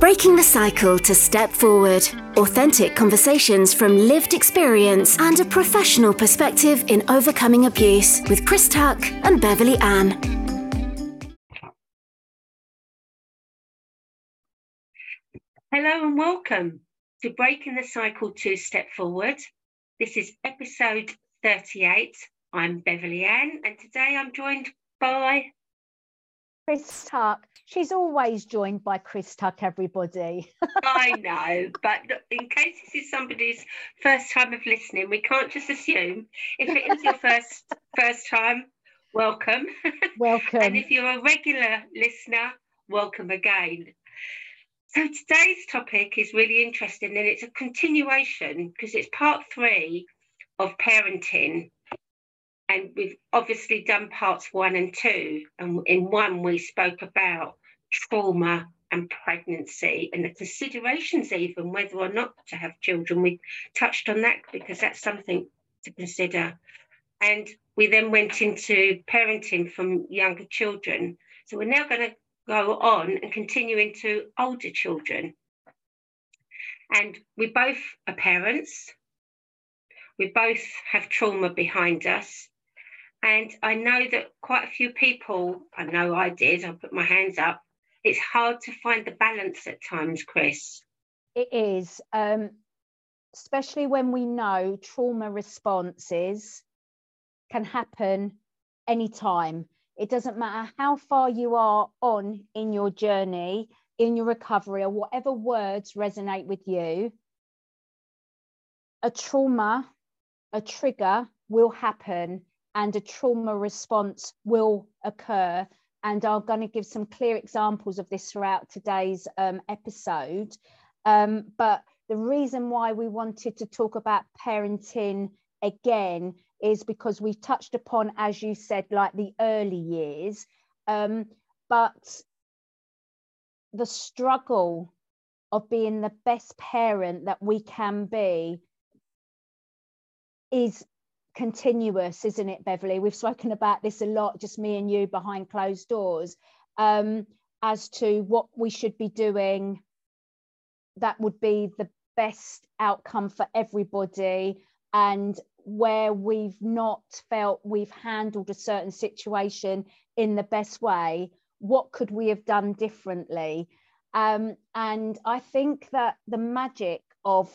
Breaking the cycle to step forward. Authentic conversations from lived experience and a professional perspective in overcoming abuse with Chris Tuck and Beverley Ann. Hello and welcome to Breaking the Cycle to Step Forward. This is episode 38. I'm Beverley Ann, and today I'm joined by Chris Tuck. She's always joined by Chris Tuck, everybody. I know, but in case this is somebody's first time of listening, we can't just assume. If it is your first first time, welcome. Welcome. and if you're a regular listener, welcome again. So today's topic is really interesting and it's a continuation because it's part three of parenting and we've obviously done parts one and two. And in one, we spoke about trauma and pregnancy and the considerations, even whether or not to have children. We touched on that because that's something to consider. And we then went into parenting from younger children. So we're now going to go on and continue into older children. And we both are parents. We both have trauma behind us. And I know that quite a few people, I know I did, I put my hands up. It's hard to find the balance at times, Chris. It is, um, especially when we know trauma responses can happen anytime. It doesn't matter how far you are on in your journey, in your recovery, or whatever words resonate with you. A trauma, a trigger will happen and a trauma response will occur. And I'm going to give some clear examples of this throughout today's um, episode. Um, but the reason why we wanted to talk about parenting again is because we touched upon, as you said, like the early years. Um, but the struggle of being the best parent that we can be is continuous, isn't it, Beverley? We've spoken about this a lot, just me and you behind closed doors, um, as to what we should be doing that would be the best outcome for everybody and where we've not felt we've handled a certain situation in the best way what could we have done differently um, and i think that the magic of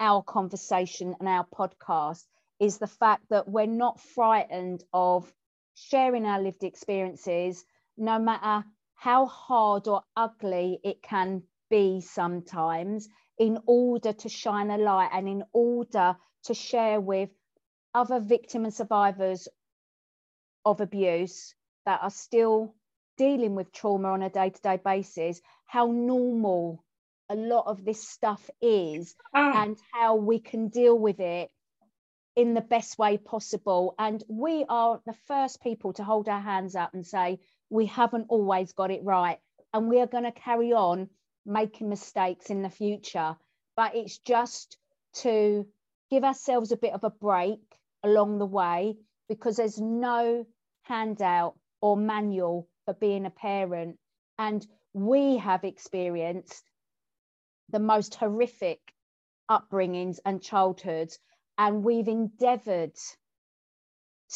our conversation and our podcast is the fact that we're not frightened of sharing our lived experiences, no matter how hard or ugly it can be sometimes, in order to shine a light and in order to share with other victims and survivors of abuse that are still dealing with trauma on a day to day basis, how normal a lot of this stuff is oh. and how we can deal with it in the best way possible. And we are the first people to hold our hands up and say, we haven't always got it right. And we are going to carry on making mistakes in the future. But it's just to give ourselves a bit of a break along the way because there's no handout or manual for being a parent. And we have experienced the most horrific upbringings and childhoods and we've endeavored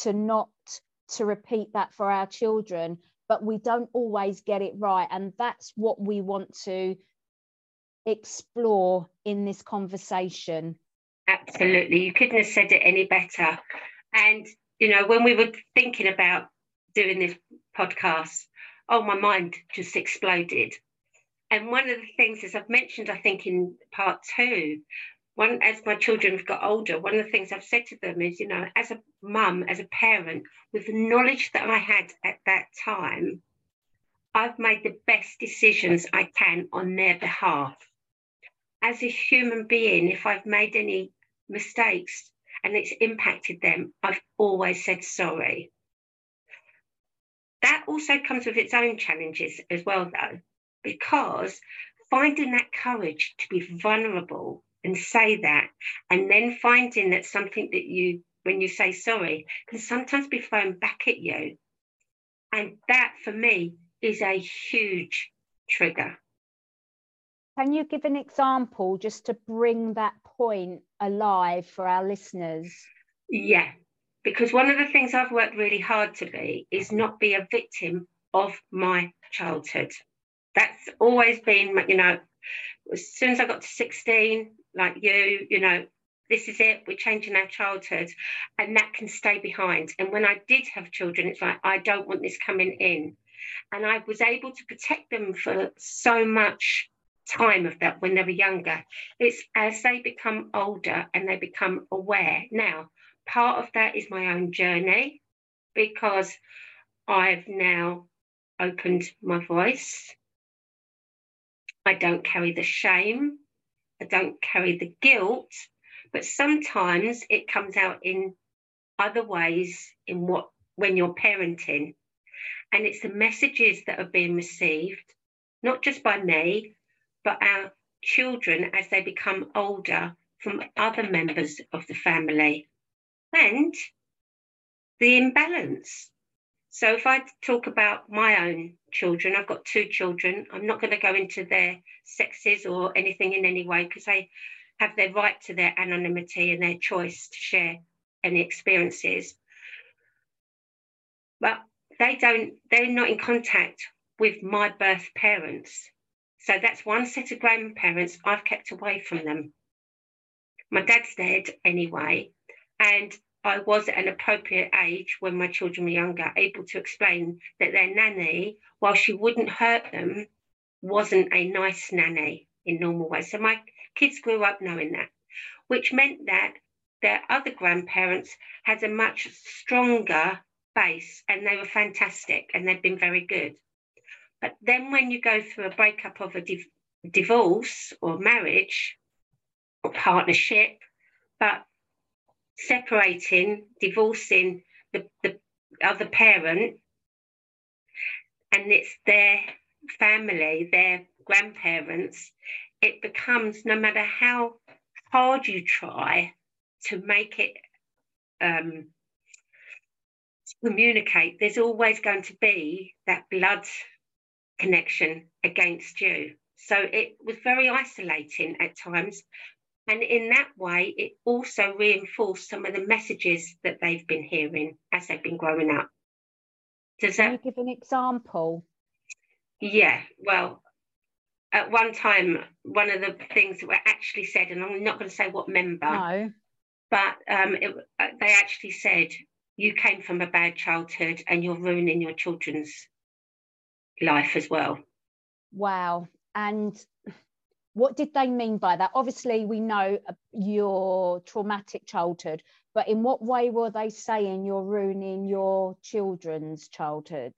to not to repeat that for our children but we don't always get it right. And that's what we want to explore in this conversation. Absolutely. You couldn't have said it any better. And you know when we were thinking about doing this podcast oh my mind just exploded. And one of the things as i've mentioned i think in part two one as my children have got older, one of the things I've said to them is, you know, as a mum, as a parent, with the knowledge that I had at that time, I've made the best decisions I can on their behalf. As a human being, if I've made any mistakes and it's impacted them, I've always said sorry. That also comes with its own challenges as well, though, because finding that courage to be vulnerable and say that, and then finding that something that you, when you say sorry, can sometimes be thrown back at you. And that for me is a huge trigger. Can you give an example just to bring that point alive for our listeners? Yeah, because one of the things I've worked really hard to be is not be a victim of my childhood. That's always been, you know, as soon as I got to 16, like you, you know, this is it, we're changing our childhood, and that can stay behind. And when I did have children, it's like, I don't want this coming in. And I was able to protect them for so much time of that when they were younger. It's as they become older and they become aware. Now, part of that is my own journey because I've now opened my voice. I don't carry the shame. I don't carry the guilt, but sometimes it comes out in other ways in what when you're parenting. And it's the messages that are being received, not just by me, but our children as they become older from other members of the family. And the imbalance. So if I talk about my own children, I've got two children. I'm not going to go into their sexes or anything in any way because they have their right to their anonymity and their choice to share any experiences. But they don't, they're not in contact with my birth parents. So that's one set of grandparents I've kept away from them. My dad's dead anyway, and I was at an appropriate age when my children were younger, able to explain that their nanny, while she wouldn't hurt them, wasn't a nice nanny in normal ways. So my kids grew up knowing that, which meant that their other grandparents had a much stronger base and they were fantastic and they'd been very good. But then when you go through a breakup of a div- divorce or marriage or partnership, but separating, divorcing the, the other parent, and it's their family, their grandparents, it becomes no matter how hard you try to make it um, communicate, there's always going to be that blood connection against you. So it was very isolating at times. And in that way, it also reinforced some of the messages that they've been hearing as they've been growing up. Does Can that you give an example? Yeah, well, at one time, one of the things that were actually said, and I'm not going to say what member, no. but um, it, uh, they actually said, You came from a bad childhood and you're ruining your children's life as well. Wow. And what did they mean by that? Obviously, we know uh, your traumatic childhood, but in what way were they saying you're ruining your children's childhood?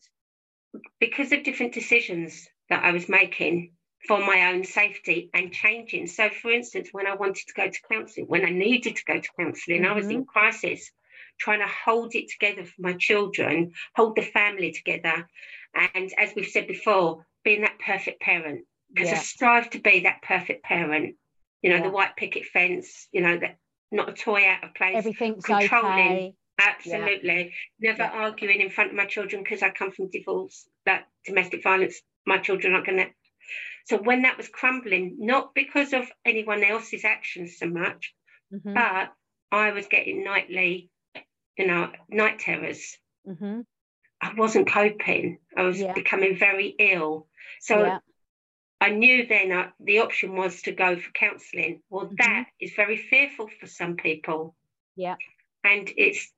Because of different decisions that I was making for my own safety and changing. So, for instance, when I wanted to go to counselling, when I needed to go to counselling, mm-hmm. I was in mm-hmm. crisis, trying to hold it together for my children, hold the family together. And as we've said before, being that perfect parent, because yeah. I strive to be that perfect parent. You know, yeah. the white picket fence, you know, that not a toy out of place. Everything's controlling. Okay. Absolutely. Yeah. Never arguing in front of my children because I come from divorce, that domestic violence, my children aren't going to so when that was crumbling, not because of anyone else's actions so much, mm-hmm. but I was getting nightly, you know, night terrors. Mm-hmm. I wasn't coping. I was yeah. becoming very ill. So yeah. I knew then uh, the option was to go for counselling. Well, mm-hmm. that is very fearful for some people. Yeah. And it's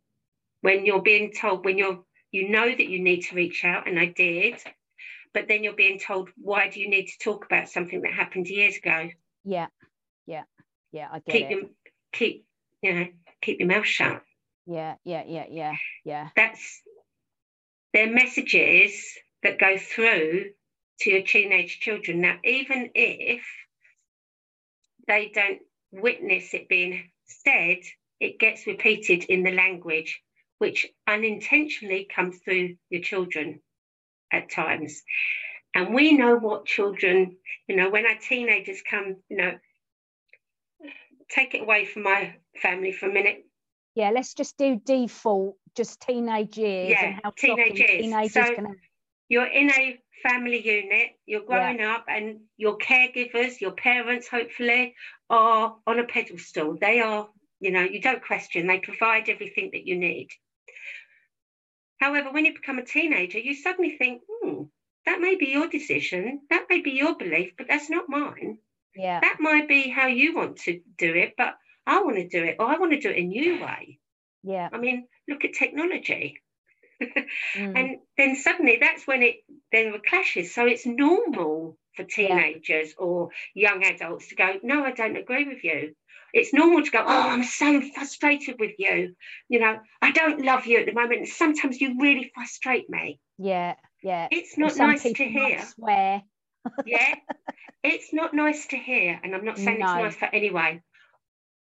when you're being told, when you're, you know that you need to reach out, and I did, but then you're being told, why do you need to talk about something that happened years ago? Yeah, yeah, yeah. I get keep it. Your, keep you know keep your mouth shut. Yeah, yeah, yeah, yeah, yeah. That's their messages that go through to your teenage children. Now, even if they don't witness it being said, it gets repeated in the language, which unintentionally comes through your children at times. And we know what children, you know, when our teenagers come, you know, take it away from my family for a minute. Yeah, let's just do default, just teenage years yeah, and how teenage years. teenagers so, can you're in a family unit, you're growing yeah. up, and your caregivers, your parents, hopefully, are on a pedestal. They are, you know, you don't question, they provide everything that you need. However, when you become a teenager, you suddenly think, hmm, that may be your decision, that may be your belief, but that's not mine. Yeah. That might be how you want to do it, but I want to do it, or I want to do it a new way. Yeah. I mean, look at technology. Mm. And then suddenly that's when it then clashes. So it's normal for teenagers yeah. or young adults to go, no, I don't agree with you. It's normal to go, oh, I'm so frustrated with you. You know, I don't love you at the moment. And sometimes you really frustrate me. Yeah, yeah. It's not nice to hear. Swear. yeah, it's not nice to hear. And I'm not saying no. it's nice for anyone.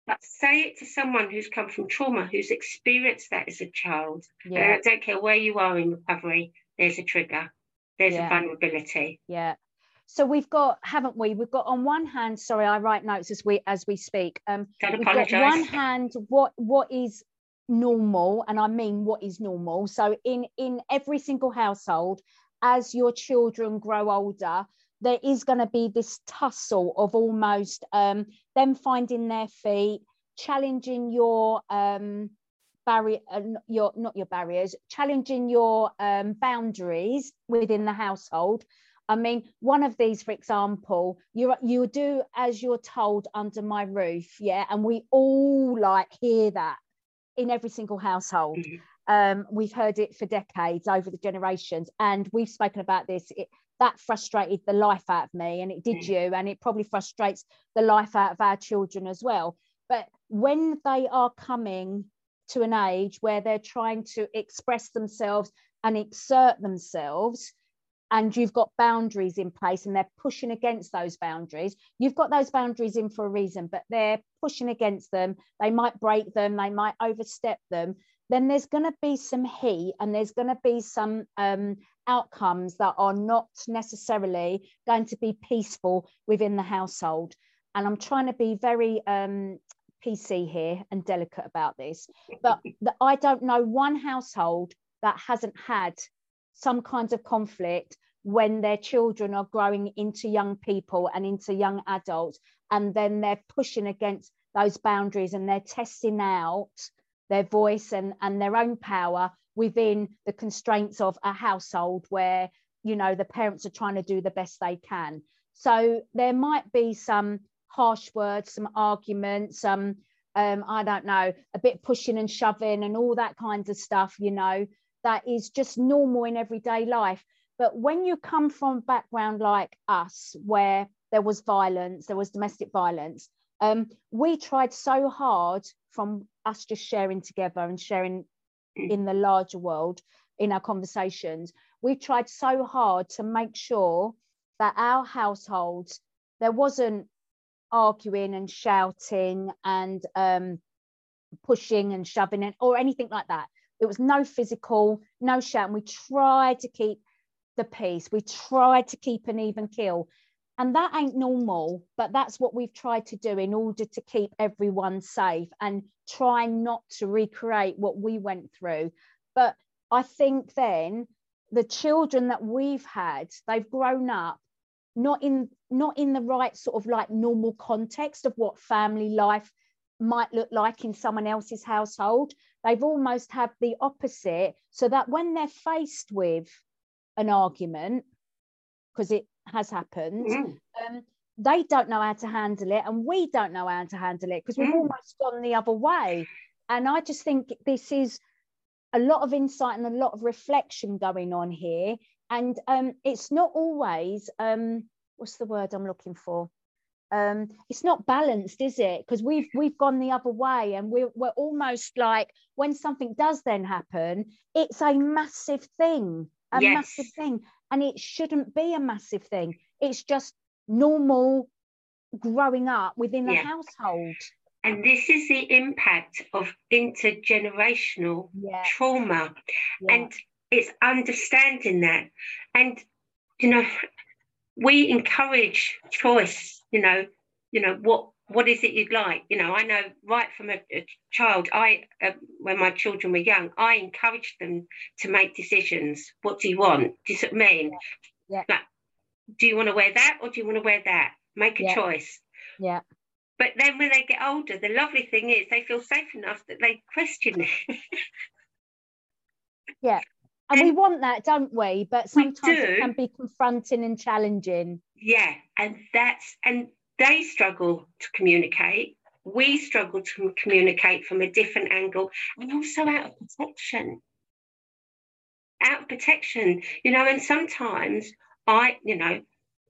But say it to someone who's come from trauma, who's experienced that as a child. Yeah. I don't care where you are in recovery, there's a trigger, there's yeah. a vulnerability. Yeah. So we've got, haven't we? We've got on one hand, sorry, I write notes as we as we speak. Um, don't we've apologize. got one hand, what what is normal, and I mean what is normal. So in in every single household, as your children grow older, there is going to be this tussle of almost um, them finding their feet, challenging your um, barrier, uh, your not your barriers, challenging your um, boundaries within the household. I mean, one of these, for example, you you do as you're told under my roof, yeah, and we all like hear that in every single household. Mm-hmm. Um, we've heard it for decades over the generations, and we've spoken about this. It, that frustrated the life out of me and it did mm. you and it probably frustrates the life out of our children as well but when they are coming to an age where they're trying to express themselves and exert themselves and you've got boundaries in place and they're pushing against those boundaries you've got those boundaries in for a reason but they're pushing against them they might break them they might overstep them then there's going to be some heat and there's going to be some um, outcomes that are not necessarily going to be peaceful within the household. And I'm trying to be very um, PC here and delicate about this, but the, I don't know one household that hasn't had some kinds of conflict when their children are growing into young people and into young adults, and then they're pushing against those boundaries and they're testing out their voice and, and their own power within the constraints of a household where you know the parents are trying to do the best they can. So there might be some harsh words some arguments some um, i don't know a bit pushing and shoving and all that kinds of stuff you know that is just normal in everyday life. But when you come from a background like us where there was violence there was domestic violence um, we tried so hard from us just sharing together and sharing in the larger world in our conversations we tried so hard to make sure that our households there wasn't arguing and shouting and um, pushing and shoving it or anything like that. It was no physical no shouting. We tried to keep the peace. We tried to keep an even kill and that ain't normal but that's what we've tried to do in order to keep everyone safe and try not to recreate what we went through. But i think then the children that we've had they've grown up not in not in the right sort of like normal context of what family life might look like in someone else's household. They've almost had the opposite so that when they're faced with an argument because it has happened. Mm. Um, they don't know how to handle it, and we don't know how to handle it because we've mm. almost gone the other way. And I just think this is a lot of insight and a lot of reflection going on here. And um, it's not always um, what's the word I'm looking for? Um, it's not balanced, is it? Because we've we've gone the other way, and we're we're almost like when something does then happen, it's a massive thing, a yes. massive thing, and it shouldn't be a massive thing. It's just normal growing up within the yeah. household. And this is the impact of intergenerational yeah. trauma. Yeah. And it's understanding that. And, you know, we encourage choice, you know, you know, what what is it you'd like? You know, I know right from a, a child, I uh, when my children were young, I encouraged them to make decisions. What do you want? Do you see what I mean? Yeah. Like, do you want to wear that or do you want to wear that? Make a Yeah. choice. Yeah. But then when they get older, the lovely thing is they feel safe enough that they question it. Yeah. And we want that, don't we? But We sometimes it can be confronting and challenging. yeah, and that's and they struggle to communicate. We struggle to communicate from a different angle and also out of protection. Out of protection, you know, and sometimes I, you know,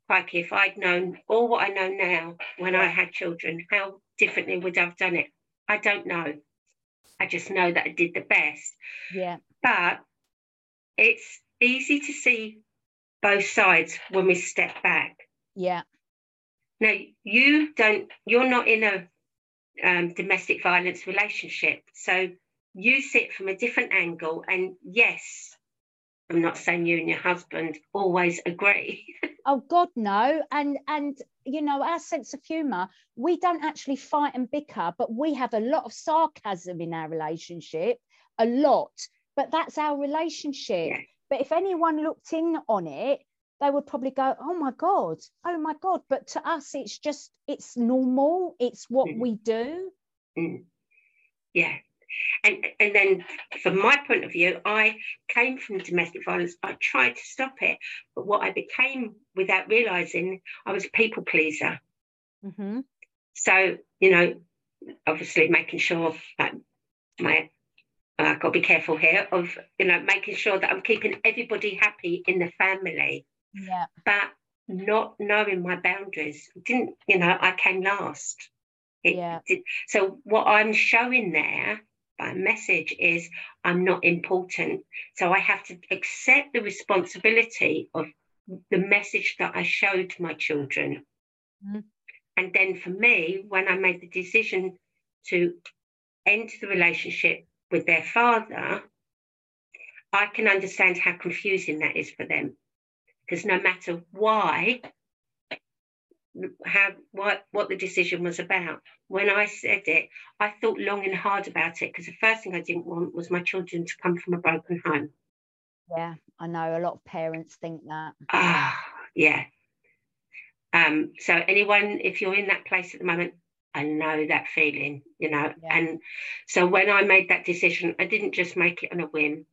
like if I'd known all what I know now when I had children, how differently would I have done it? I don't know. I just know that I did the best. Yeah. but it's easy to see both sides when we step back. Yeah. Now, you don't, you're not in a um, domestic violence relationship. So you sit from a different angle. And yes, I'm not saying you and your husband always agree. Oh God, no. And and you know, our sense of humour, we don't actually fight and bicker, but we have a lot of sarcasm in our relationship, a lot. But that's our relationship. Yeah. But if anyone looked in on it, they would probably go, Oh my God, oh my God. But to us, it's just it's normal, it's what Mhm. we do. Mm. Yeah. And, and then, from my point of view, I came from domestic violence. I tried to stop it. But what I became without realizing, I was a people pleaser. Mhm. So, you know, obviously making sure that my I've got to be careful here of, you know, making sure that I'm keeping everybody happy in the family, Yeah. but not knowing my boundaries. Didn't, you know, I came last. It Yeah. did- so what I'm showing there by message is I'm not important. So I have to accept the responsibility of the message that I showed my children. Mhm. And then for me, when I made the decision to end the relationship with their father, I can understand how confusing that is for them. Because no matter why, how what what the decision was about, when I said it, I thought long and hard about it because the first thing I didn't want was my children to come from a broken home. Yeah. I know a lot of parents think that. Ah, yeah. Um, so anyone, if you're in that place at the moment, I know that feeling, you know. Yeah. And so when I made that decision, I didn't just make it on a whim.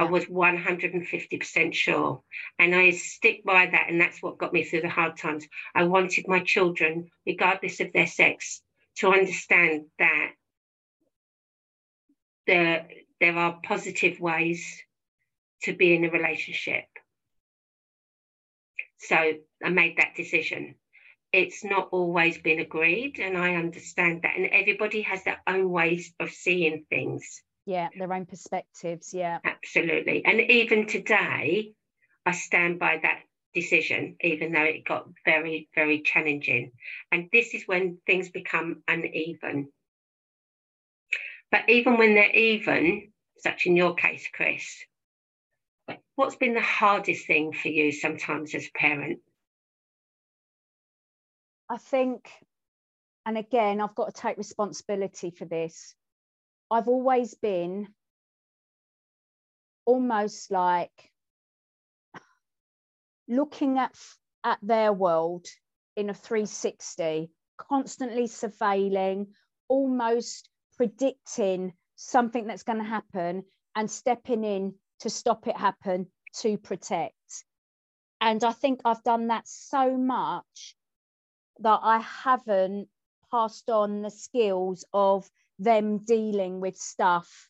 I was 150% sure. And I stick by that. And that's what got me through the hard times. I wanted my children, regardless of their sex, to understand that there, there are positive ways to be in a relationship. So I made that decision. It's not always been agreed, and I understand that. And everybody has their own ways of seeing things. Yeah. Their own perspectives. Yeah. Absolutely. And even today, I stand by that decision, even though it got very, very challenging. And this is when things become uneven. But even when they're even, such in your case, Chris, what's been the hardest thing for you sometimes as a parent? I think, and again, I've got to take responsibility for this. I've always been almost like looking at at their world in a 360, constantly surveilling, almost predicting something that's going to happen and stepping in to stop it happen to protect. And I think I've done that so much that I haven't passed on the skills of them dealing with stuff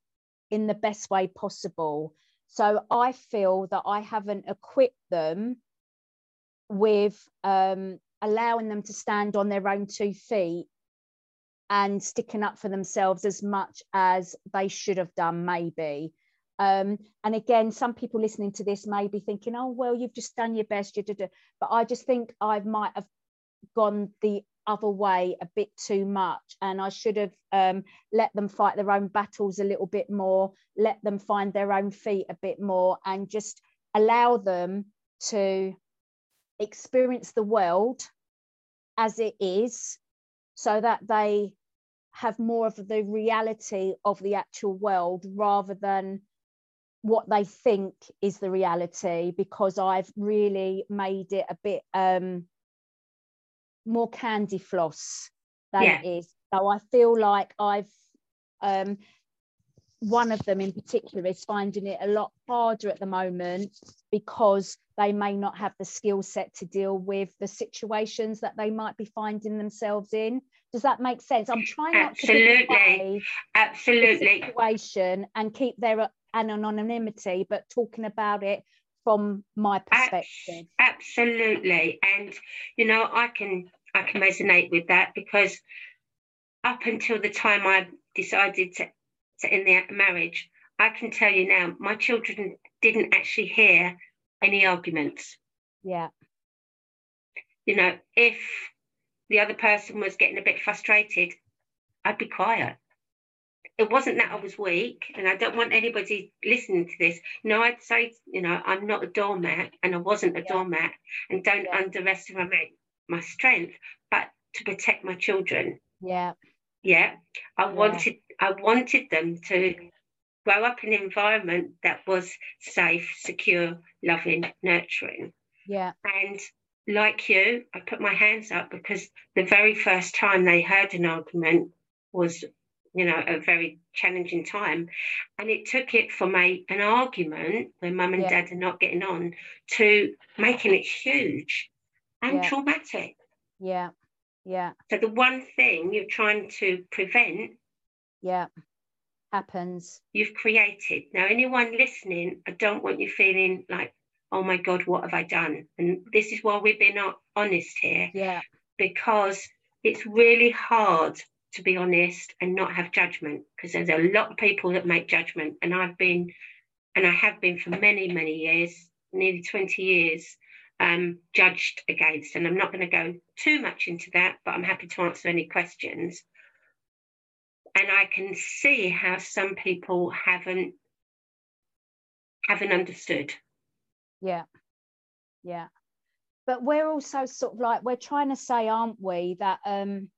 in the best way possible. So I feel that I haven't equipped them with um, allowing them to stand on their own two feet and sticking up for themselves as much as they should have done, maybe. Um, and again, some people listening to this may be thinking, oh, well, you've just done your best. But I just think I might have gone the other way a bit too much and i should have um, let them fight their own battles a little bit more let them find their own feet a bit more and just allow them to experience the world as it is so that they have more of the reality of the actual world rather than what they think is the reality because I've really made it a bit um, more candy floss than yeah. it is. So I feel like I've um, one of them in particular is finding it a lot harder at the moment because they may not have the skill set to deal with the situations that they might be finding themselves in. Does that make sense? I'm trying not absolutely, to absolutely situation and keep their anonymity, but talking about it from my perspective. Absolutely, and you know I can I can resonate with that because up until the time I decided to to end the marriage, I can tell you now, my children didn't actually hear any arguments. Yeah. You know, if the other person was getting a bit frustrated, I'd be quiet. It wasn't that I was weak, and I don't want anybody listening to this. No, I'd say, you know, I'm not a doormat, and I wasn't a yeah. doormat, and don't yeah. underestimate my strength, but to protect my children. Yeah. Yeah. I yeah. wanted I wanted them to grow up in an environment that was safe, secure, loving, nurturing. Yeah. And like you, I put my hands up because the very first time they heard an argument was, you know, a very challenging time. And it took it from a an argument where mum and yeah. dad are not getting on to making it huge and yeah. traumatic. Yeah. Yeah. So the one thing you're trying to prevent yeah happens you've created now anyone listening i don't want you feeling like oh my god what have i done and this is why we're being honest here yeah because it's really hard to be honest and not have judgment because there's a lot of people that make judgment. And i've been and i have been for many many years nearly 20 years um, judged against. And i'm not going to go too much into that but i'm happy to answer any questions. And I can see how some people haven't haven't understood. Yeah, yeah, but we're also sort of like we're trying to say, aren't we, that um,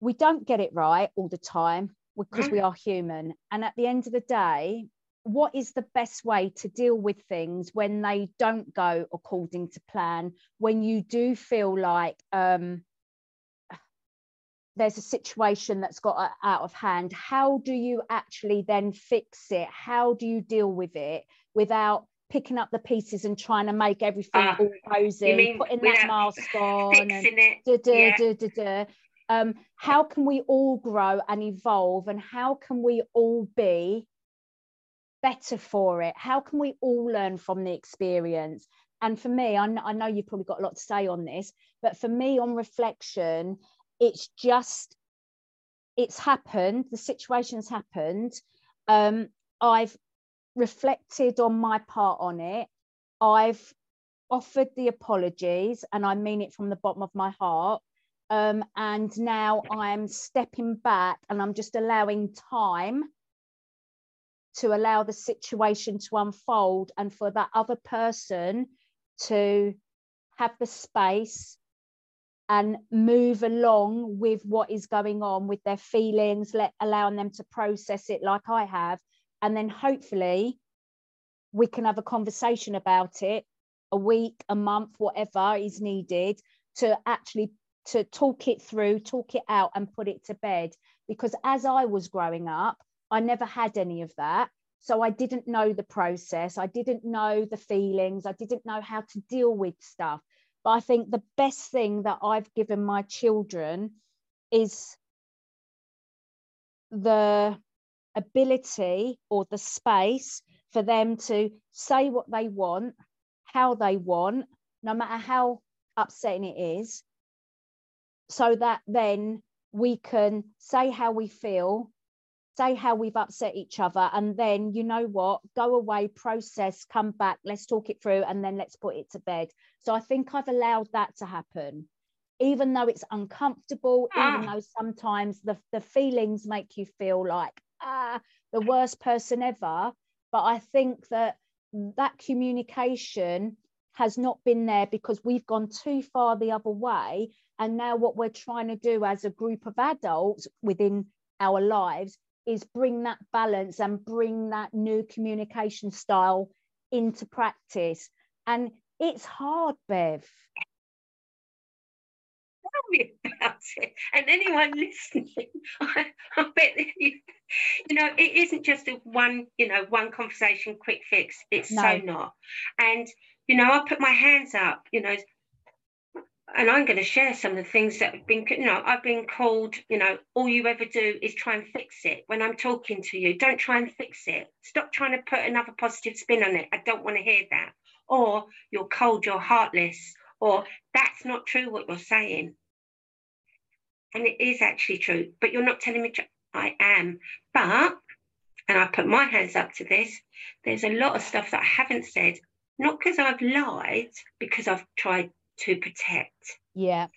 we don't get it right all the time because mm. we are human, and at the end of the day, what is the best way to deal with things when they don't go according to plan? When you do feel like um, there's a situation that's got out of hand how do you actually then fix it how do you deal with it without picking up the pieces and trying to make everything uh, all cozy, putting that mask on and da, da, yeah. da, da, da. Um, how can we all grow and evolve and how can we all be better for it? How can we all learn from the experience? And for me I, I know you've probably got a lot to say on this but for me on reflection it's just it's happened the situation's happened. Um, i've reflected on my part on it. I've offered the apologies and i mean it from the bottom of my heart um, and now i'm stepping back and i'm just allowing time to allow the situation to unfold and for that other person to have the space and move along with what is going on with their feelings, let allowing them to process it like I have. And then hopefully we can have a conversation about it a week, a month, whatever is needed to actually to talk it through, talk it out and put it to bed. Because as I was growing up, I never had any of that. So I didn't know the process. I didn't know the feelings. I didn't know how to deal with stuff. But I think the best thing that I've given my children is the ability or the space for them to say what they want, how they want, no matter how upsetting it is, so that then we can say how we feel, say how we've upset each other, and then you know what, go away, process, come back, let's talk it through, and then let's put it to bed. So I think I've allowed that to happen. Even though it's uncomfortable, ah. even though sometimes the, the feelings make you feel like, ah, the worst person ever. But I think that that communication has not been there because we've gone too far the other way. And now, what we're trying to do as a group of adults within our lives is bring that balance and bring that new communication style into practice. And it's hard, Bev. Tell me about it. And anyone listening, I, I bet you, you know, it isn't just a one, you know, one conversation, quick fix. It's no. so not. And, you know, I put my hands up, you know, and I'm going to share some of the things that have been, you know, I've been called, you know, all you ever do is try and fix it. When I'm talking to you, don't try and fix it. Stop trying to put another positive spin on it. I don't want to hear that. Or you're cold, you're heartless, or that's not true what you're saying. And it is actually true, but you're not telling me I am. But, and I put my hands up to this, there's a lot of stuff that I haven't said, not because I've lied, because I've tried to protect. Yeah.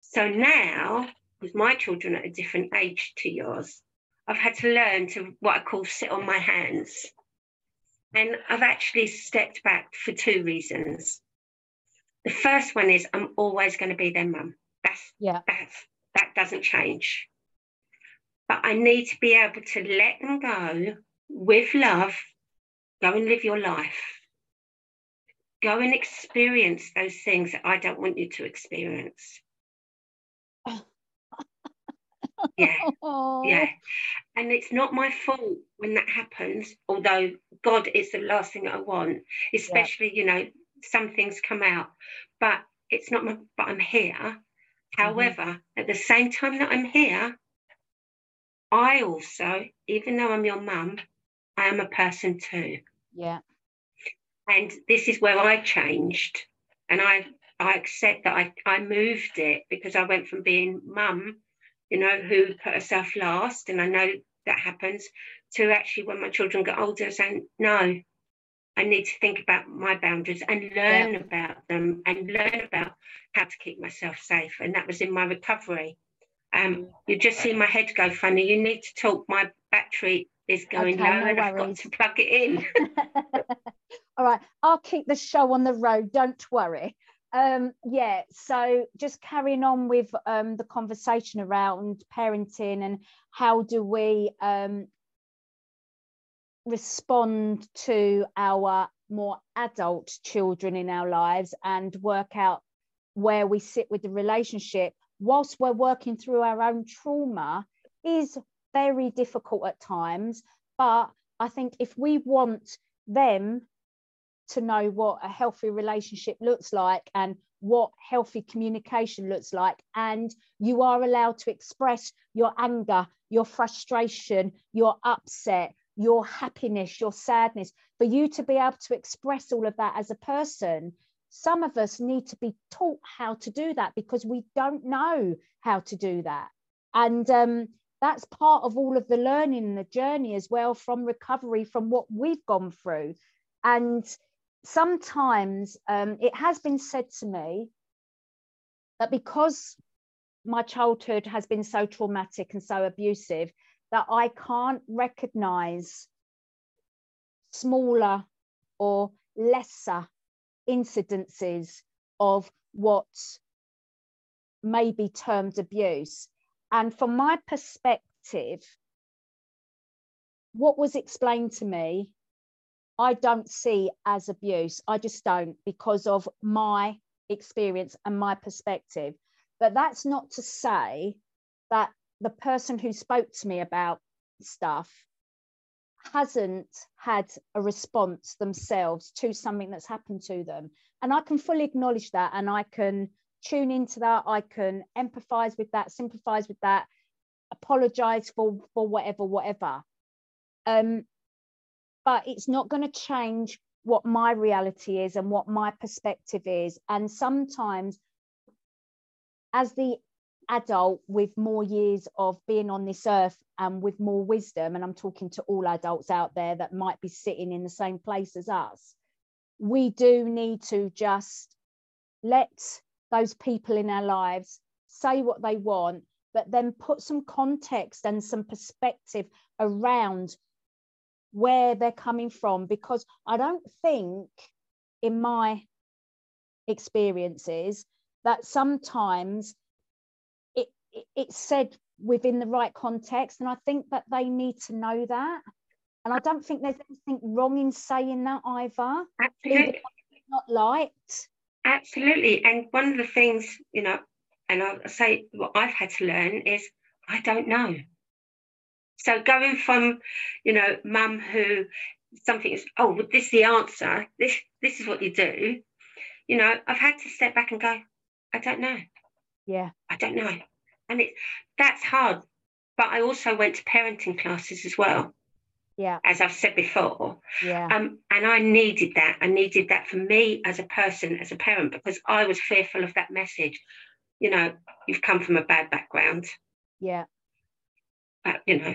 So now, with my children at a different age to yours, I've had to learn to what I call sit on my hands. And I've actually stepped back for two reasons. The first one is I'm always going to be their mum. That's yeah. That's that doesn't change. But I need to be able to let them go with love, go and live your life go and experience those things that I don't want you to experience. yeah, yeah. And it's not my fault when that happens, although God is the last thing I want, especially, yeah. you know, some things come out, but it's not my, but I'm here. Mm-hmm. However, at the same time that I'm here, I also, even though I'm your mum, I am a person too. Yeah. And this is where I changed. And I I accept that I, I moved it because I went from being mum, you know, who put herself last, and I know that happens, to actually when my children get older saying, no, I need to think about my boundaries and learn yeah. about them and learn about how to keep myself safe. And that was in my recovery. Um, you just see my head go funny. You need to talk. My battery is going okay, low no and I've got to plug it in. All right, I'll keep the show on the road, don't worry. Um, yeah, so just carrying on with um, the conversation around parenting and how do we um, respond to our more adult children in our lives and work out where we sit with the relationship whilst we're working through our own trauma is very difficult at times. But I think if we want them to know what a healthy relationship looks like and what healthy communication looks like. And you are allowed to express your anger, your frustration, your upset, your happiness, your sadness, for you to be able to express all of that as a person. Some of us need to be taught how to do that because we don't know how to do that. And um, that's part of all of the learning and the journey as well from recovery from what we've gone through. And sometimes um, it has been said to me that because my childhood has been so traumatic and so abusive that I can't recognize smaller or lesser incidences of what may be termed abuse. And from my perspective, what was explained to me I don't see as abuse. I just don't because of my experience and my perspective. But that's not to say that the person who spoke to me about stuff hasn't had a response themselves to something that's happened to them. And I can fully acknowledge that and I can tune into that. I can empathize with that, sympathize with that, apologize for, for whatever, whatever. Um, but it's not going to change what my reality is and what my perspective is. And sometimes, as the adult with more years of being on this earth and with more wisdom, and I'm talking to all adults out there that might be sitting in the same place as us, we do need to just let those people in our lives say what they want, but then put some context and some perspective around where they're coming from because I don't think, in my experiences that sometimes it, it, it's said within the right context and i think that they need to know that. And i don't think there's anything wrong in saying that either absolutely. not liked. Absolutely. And one of the things you know and I'll say what i've had to learn is i don't know so going from you know mum who something is oh well, this is the answer. This this is what you do. You know i've had to step back and go i don't know. Yeah. I don't know. And it that's hard. But i also went to parenting classes as well. Yeah. As i've said before. Yeah. Um, and i needed that. I needed that for me as a person as a parent because i was fearful of that message. You know you've come from a bad background. Yeah but you know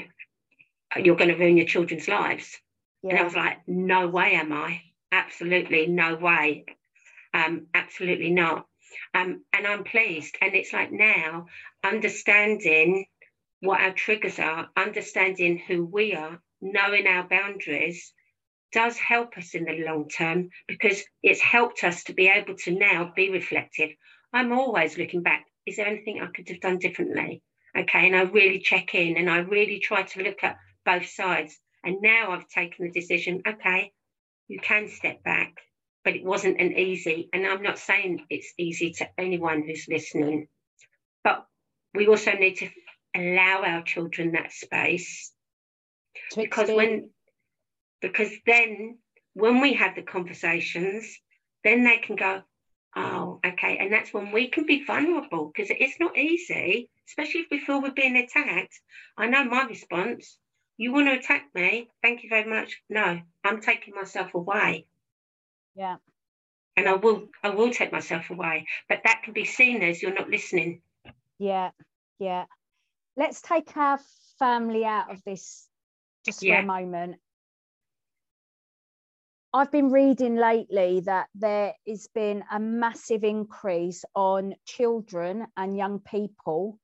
you're going to ruin your children's lives. Yeah and i was like no way am i. Absolutely no way. Um, absolutely not. Um, and i'm pleased. And it's like now understanding what our triggers are understanding who we are knowing our boundaries does help us in the long term because it's helped us to be able to now be reflective. I'm always looking back. Is there anything i could have done differently okay and i really check in and i really try to look at both sides. And now i've taken the decision okay you can step back but it wasn't an easy and i'm not saying it's easy to anyone who's listening but we also need to allow our children that space. To because when because then when we have the conversations then they can go oh mm. okay and that's when we can be vulnerable because it's not easy especially if we feel we're being attacked. I know my response you want to attack me? Thank you very much. No i'm taking myself away. Yeah. And i will i will take myself away but that can be seen as you're not listening. Yeah yeah. Let's take our family out of this just Yeah. for a moment I've been reading lately that there has been a massive increase on children and young people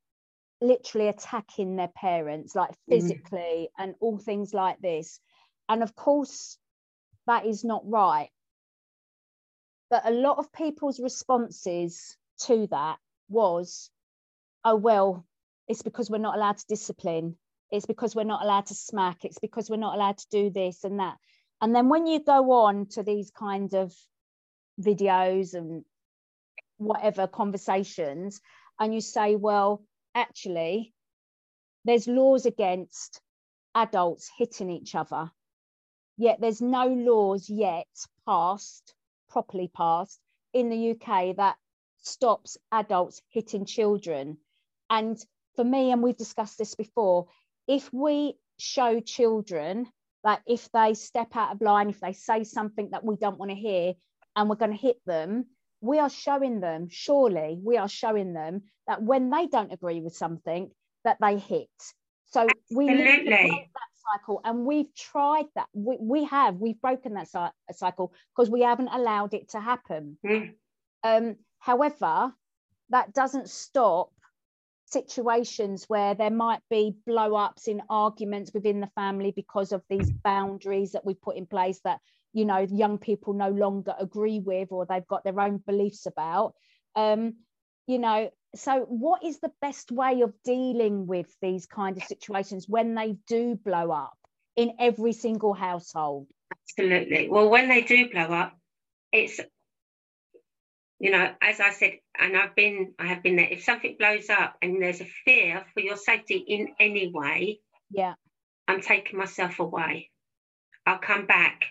literally attacking their parents, like mm. physically and all things like this. And of course, that is not right. But a lot of people's responses to that was, oh, well, it's because we're not allowed to discipline. It's because we're not allowed to smack. It's because we're not allowed to do this and that. And then when you go on to these kind of videos and whatever conversations, and you say, well, actually, there's laws against adults hitting each other, yet there's no laws yet passed, properly passed in the UK that stops adults hitting children. And for me, and we've discussed this before, if we show children that if they step out of line, if they say something that we don't want to hear, and we're going to hit them, we are showing them, surely we are showing them that when they don't agree with something, that they hit. So we need to Absolutely. break that cycle, and we've tried that. We, we have, we've broken that cy- cycle because we haven't allowed it to happen. Mm. Um, however, that doesn't stop situations where there might be blow ups in arguments within the family because of these boundaries that we put in place that you know young people no longer agree with or they've got their own beliefs about. Um, you know so what is the best way of dealing with these kind of situations when they do blow up in every single household? Absolutely. Well, when they do blow up, it's you know, as I said, and I've been, I have been there. If something blows up and there's a fear for your safety in any way, yeah I'm taking myself away. I'll come back.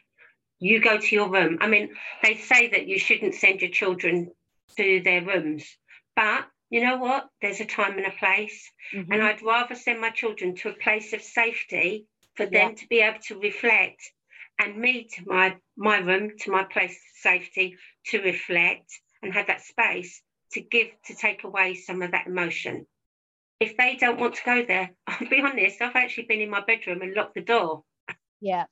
You go to your room. I mean, they say that you shouldn't send your children to their rooms, but you know what? There's a time and a place, Mhm. and I'd rather send my children to a place of safety for them Yeah. to be able to reflect, and me to my my room, to my place of safety to reflect and have that space to give to take away some of that emotion. If they don't want to go there, I'll be honest. I've actually been in my bedroom and locked the door yeah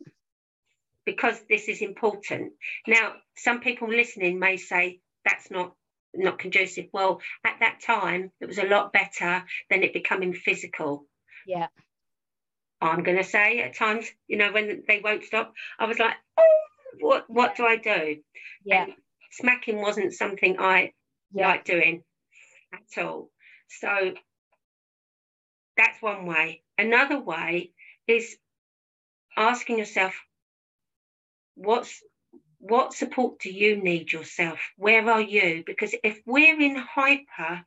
because this is important. Now, some people listening may say that's not not conducive. Well, at that time, it was a lot better than it becoming physical. yeah I'm going to say at times, you know, when they won't stop, I was like, oh, what what do I do? yeah And smacking wasn't something I Yeah. like doing at all. So that's one way. Another way is asking yourself, what's what support do you need yourself? Where are you? Because if we're in hyper,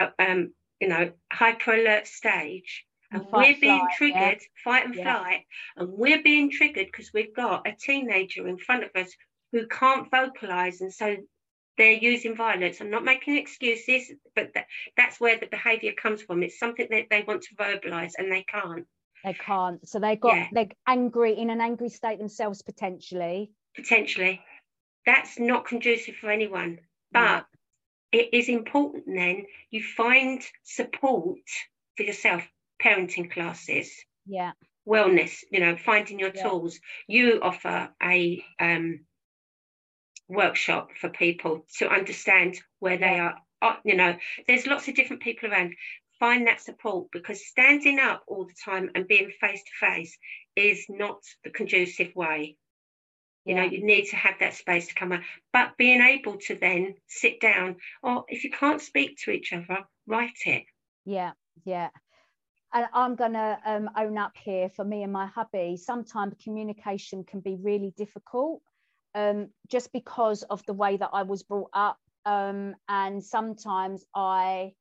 uh, um, you know, hyper alert stage, and Fight we're being flight, yeah. triggered, fight and Yeah. flight, and we're being triggered because we've got a teenager in front of us who can't vocalize, and so they're using violence. I'm not making excuses, but that, that's where the behavior comes from. It's something that they want to verbalize and they can't They can't. So they got Yeah. they're angry in an angry state themselves potentially. potentially. That's not conducive for anyone. But it is important then you find support for yourself, parenting classes, Yeah. wellness, you know, finding your Yeah. tools. You offer a um, workshop for people to understand where they are. Uh, You know, there's lots of different people around. Find that support because standing up all the time and being face to face is not the conducive way. You know, you need to have that space to come out, but being able to then sit down, or if you can't speak to each other, write it. Yeah, yeah. And I'm going to um, own up here for me and my hubby. Sometimes communication can be really difficult um, just because of the way that I was brought up. Um, and sometimes I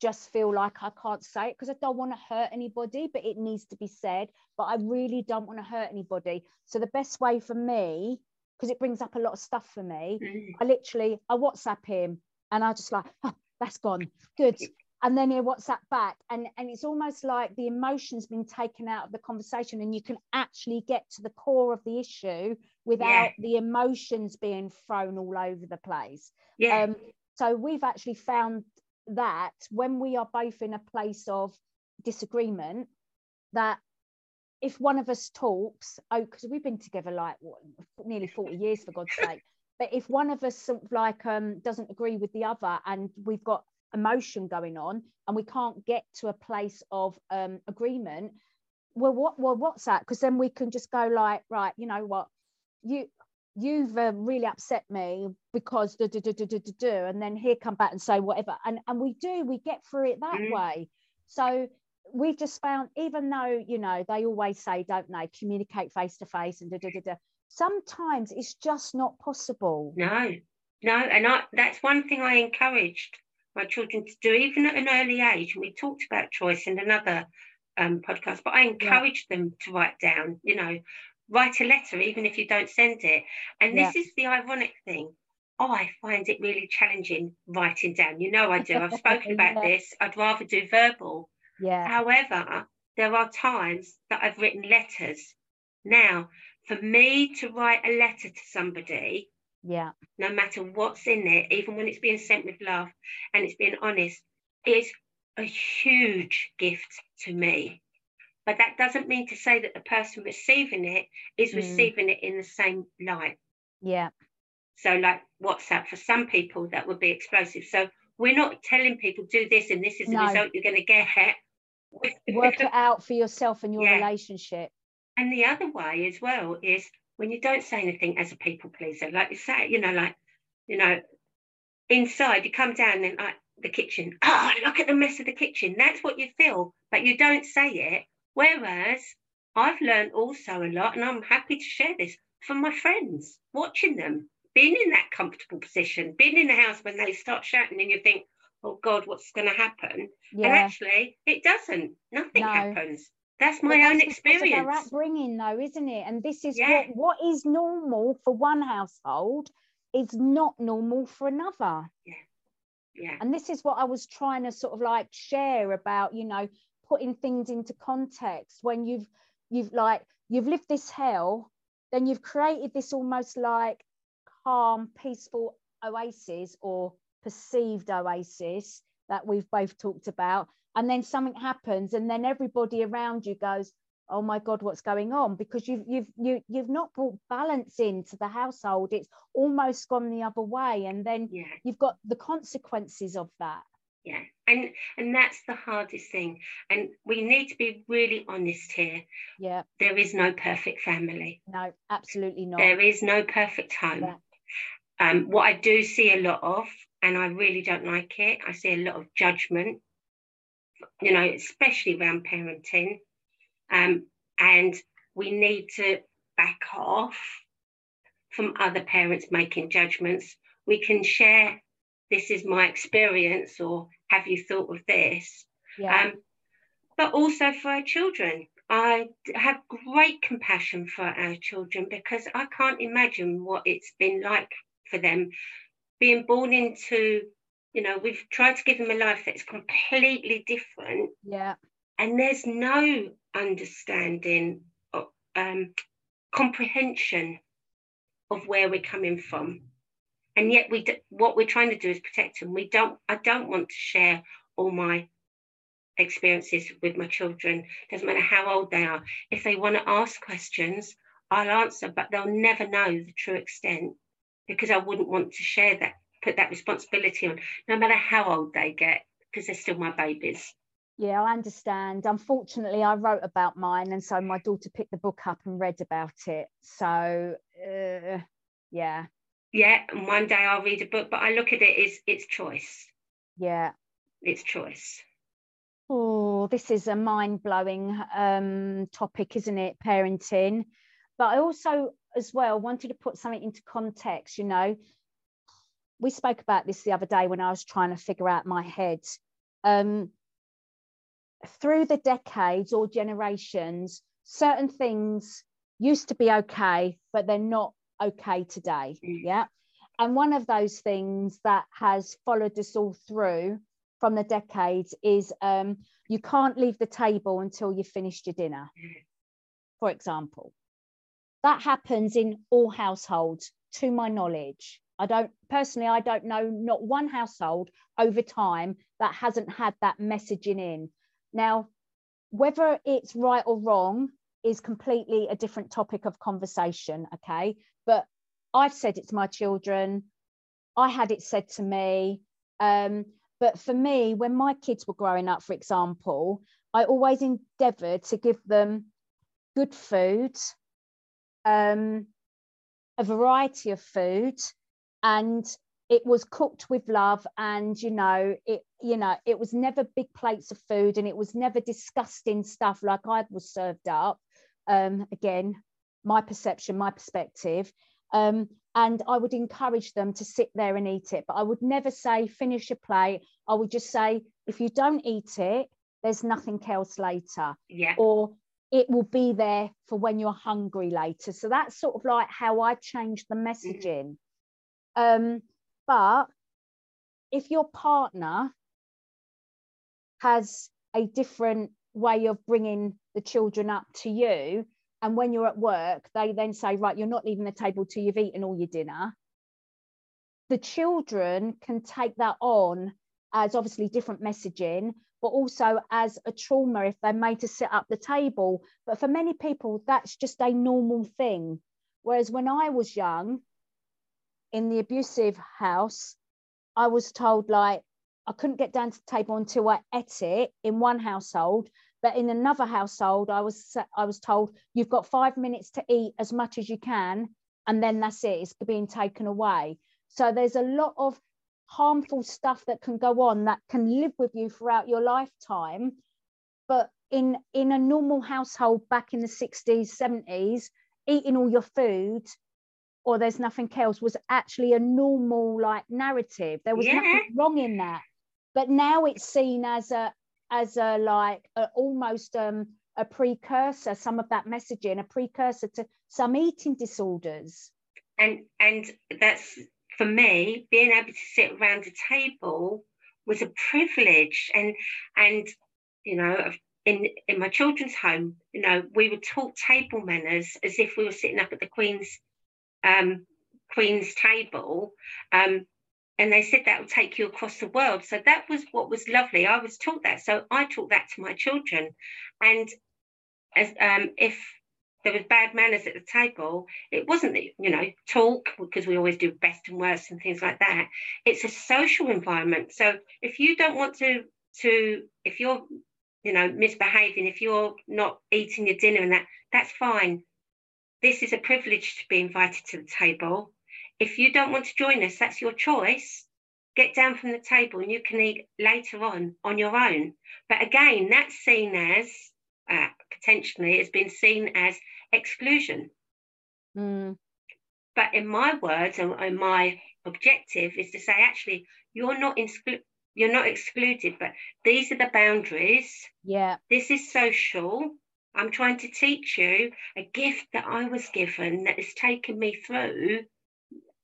just feel like I can't say it because I don't want to hurt anybody, but it needs to be said. But I really don't want to hurt anybody. So the best way for me, because it brings up a lot of stuff for me, Mm. I literally I WhatsApp him and I just like "Oh, that's gone good and then he WhatsApp back and and it's almost like the emotion's been taken out of the conversation and you can actually get to the core of the issue without the emotions being thrown all over the place. Yeah, um so we've actually found that when we are both in a place of disagreement that if one of us talks oh because we've been together like what, nearly 40 years for god's sake. But if one of us sort of like um doesn't agree with the other and we've got emotion going on and we can't get to a place of um agreement well what well what's that? Because then we can just go like right you know what you you've uh, really upset me because do, do, do, do, do, do, do, and then here come back and say whatever and and we do we get through it that Mm. way so we've just found even though you know they always say don't they communicate face to face and da, da, da, da, sometimes it's just not possible no, no, and I that's one thing I encouraged my children to do, even at an early age. And we talked about choice in another um, podcast, but I encouraged them to write down, you know, write a letter, even if you don't send it. And this is the ironic thing. I find it really challenging writing down. You know, I do. I've spoken about Yeah. this. I'd rather do verbal. yeah However, there are times that I've written letters. Now, for me to write a letter to somebody, yeah no matter what's in it, even when it's being sent with love and it's being honest, is a huge gift to me. But that doesn't mean to say that the person receiving it is Mm. receiving it in the same light. yeah So, like WhatsApp, for some people, that would be explosive. So, we're not telling people do this and this is the No. result you're going to get. work it out for yourself and your Yeah. relationship And the other way as well is when you don't say anything as a people pleaser, like you say, you know, like, you know, inside you come down and like the kitchen, oh, look at the mess of the kitchen. That's what you feel, but you don't say it. Whereas I've learned also a lot, and I'm happy to share this from my friends, watching them, being in that comfortable position, being in the house when they start shouting and you think, oh God, what's going to happen? And actually, it doesn't. Nothing No. happens. That's my own that's experience. our upbringing, though, isn't it? And this is Yeah. what what is normal for one household is not normal for another. Yeah. Yeah. And this is what I was trying to sort of like share about, you know, putting things into context when you've you've like you've lived this hell, then you've created this almost like calm, peaceful oasis or perceived oasis that we've both talked about. And then something happens, and then everybody around you goes, Oh my God, what's going on? Because you've you've you you've not brought balance into the household. It's almost gone the other way. And then Yeah. you've got the consequences of that. Yeah, and and that's the hardest thing. And we need to be really honest here. Yeah, There is no perfect family. no, absolutely not. There is no perfect home. Yeah. Um, what I do see a lot of, and I really don't like it, I see a lot of judgment, you know, especially around parenting. Um, and we need to back off from other parents making judgments. We can share, this is my experience, or have you thought of this? Yeah. Um, but also for our children. I have great compassion for our children because I can't imagine what it's been like for them being born into, you know, we've tried to give them a life that's completely different. Yeah. And there's no understanding, of, um, comprehension of where we're coming from. And yet, we what we're trying to do is protect them. We don't. I don't want to share all my experiences with my children. Doesn't matter how old they are. If they want to ask questions, I'll answer, but they'll never know the true extent because I wouldn't want to share that, put that responsibility on, no matter how old they get, because they're still my babies. Yeah, I understand. Unfortunately, I wrote about mine, and so my daughter picked the book up and read about it. So, uh, yeah. Yeah, and one day I'll read a book, but I look at it as it's choice. Yeah. It's choice. Oh, this is a mind blowing um, topic, isn't it? Parenting. But I also, as well, wanted to put something into context. You know, we spoke about this the other day when I was trying to figure out my head. Um, through the decades or generations, certain things used to be okay, but they're not okay today. Mm. Yeah. And one of those things that has followed us all through from the decades is um, you can't leave the table until you've finished your dinner, for example. That happens in all households, to my knowledge. I don't personally, I don't know not one household over time that hasn't had that messaging in. Now, whether it's right or wrong is completely a different topic of conversation, okay? But I've said it to my children, I had it said to me. Um, but for me, when my kids were growing up, for example, I always endeavored to give them good food, um, a variety of food, and it was cooked with love and you know it you know it was never big plates of food and it was never disgusting stuff like i was served up um, again my perception my perspective um, and I would encourage them to sit there and eat it. But I would never say, finish your plate. I would just say, if you don't eat it, there's nothing else later. Yeah. Or it will be there for when you're hungry later. So that's sort of like how I changed the messaging. Mm-hmm. Um, but if your partner has a different way of bringing the children up to you, and when you're at work, they then say, right, you're not leaving the table till you've eaten all your dinner. The children can take that on as obviously different messaging, but also as a trauma if they're made to sit up the table. But for many people, that's just a normal thing. Whereas when I was young, in the abusive house, I was told like I couldn't get down to the table until I ate it in one household. But in another household, I was I was told you've got five minutes to eat as much as you can, and then that's it. It's being taken away. So there's a lot of harmful stuff that can go on that can live with you throughout your lifetime. But in in a normal household back in the 60s, 70s, eating all your food or there's nothing else was actually a normal like narrative. There was yeah. nothing wrong in that. But now it's seen as a as a like a, almost um, a precursor, some of that messaging, a precursor to some eating disorders. And and that's for me, being able to sit around a table was a privilege. And and you know, in in my children's home, you know, we were taught table manners as if we were sitting up at the Queen's um, Queen's table. Um, and they said that will take you across the world. So that was what was lovely. I was taught that, so I taught that to my children. And as um, if there was bad manners at the table, it wasn't you know talk because we always do best and worst and things like that. It's a social environment. So if you don't want to to if you're you know misbehaving, if you're not eating your dinner and that, that's fine. This is a privilege to be invited to the table if you don't want to join us, that's your choice. Get down from the table and you can eat later on on your own. But again, that's seen as uh, potentially has been seen as exclusion. Mm. But in my words and, and my objective is to say, actually, you're not exclu- you're not excluded, but these are the boundaries. Yeah. This is social. I'm trying to teach you a gift that I was given that has taken me through.